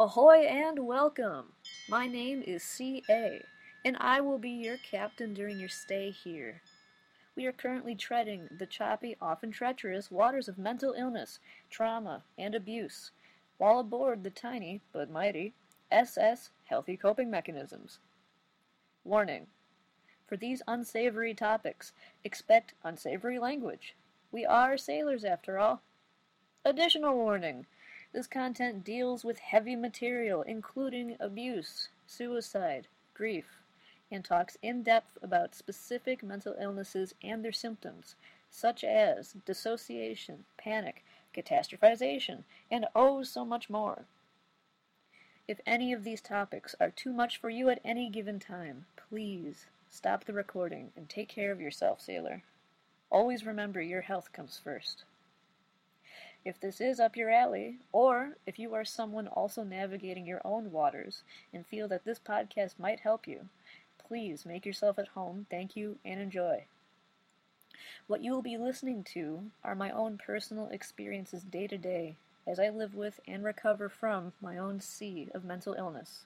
Ahoy and welcome! My name is C.A., and I will be your captain during your stay here. We are currently treading the choppy, often treacherous waters of mental illness, trauma, and abuse, while aboard the tiny, but mighty, SS Healthy Coping Mechanisms. Warning. For these unsavory topics, expect unsavory language. We are sailors after all. Additional warning. This content deals with heavy material, including abuse, suicide, grief, and talks in depth about specific mental illnesses and their symptoms, such as dissociation, panic, catastrophization, and oh, so much more. If any of these topics are too much for you at any given time, please stop the recording and take care of yourself, sailor. Always remember your health comes first. If this is up your alley, or if you are someone also navigating your own waters and feel that this podcast might help you, please make yourself at home, thank you, and enjoy. What you will be listening to are my own personal experiences day to day as I live with and recover from my own sea of mental illness.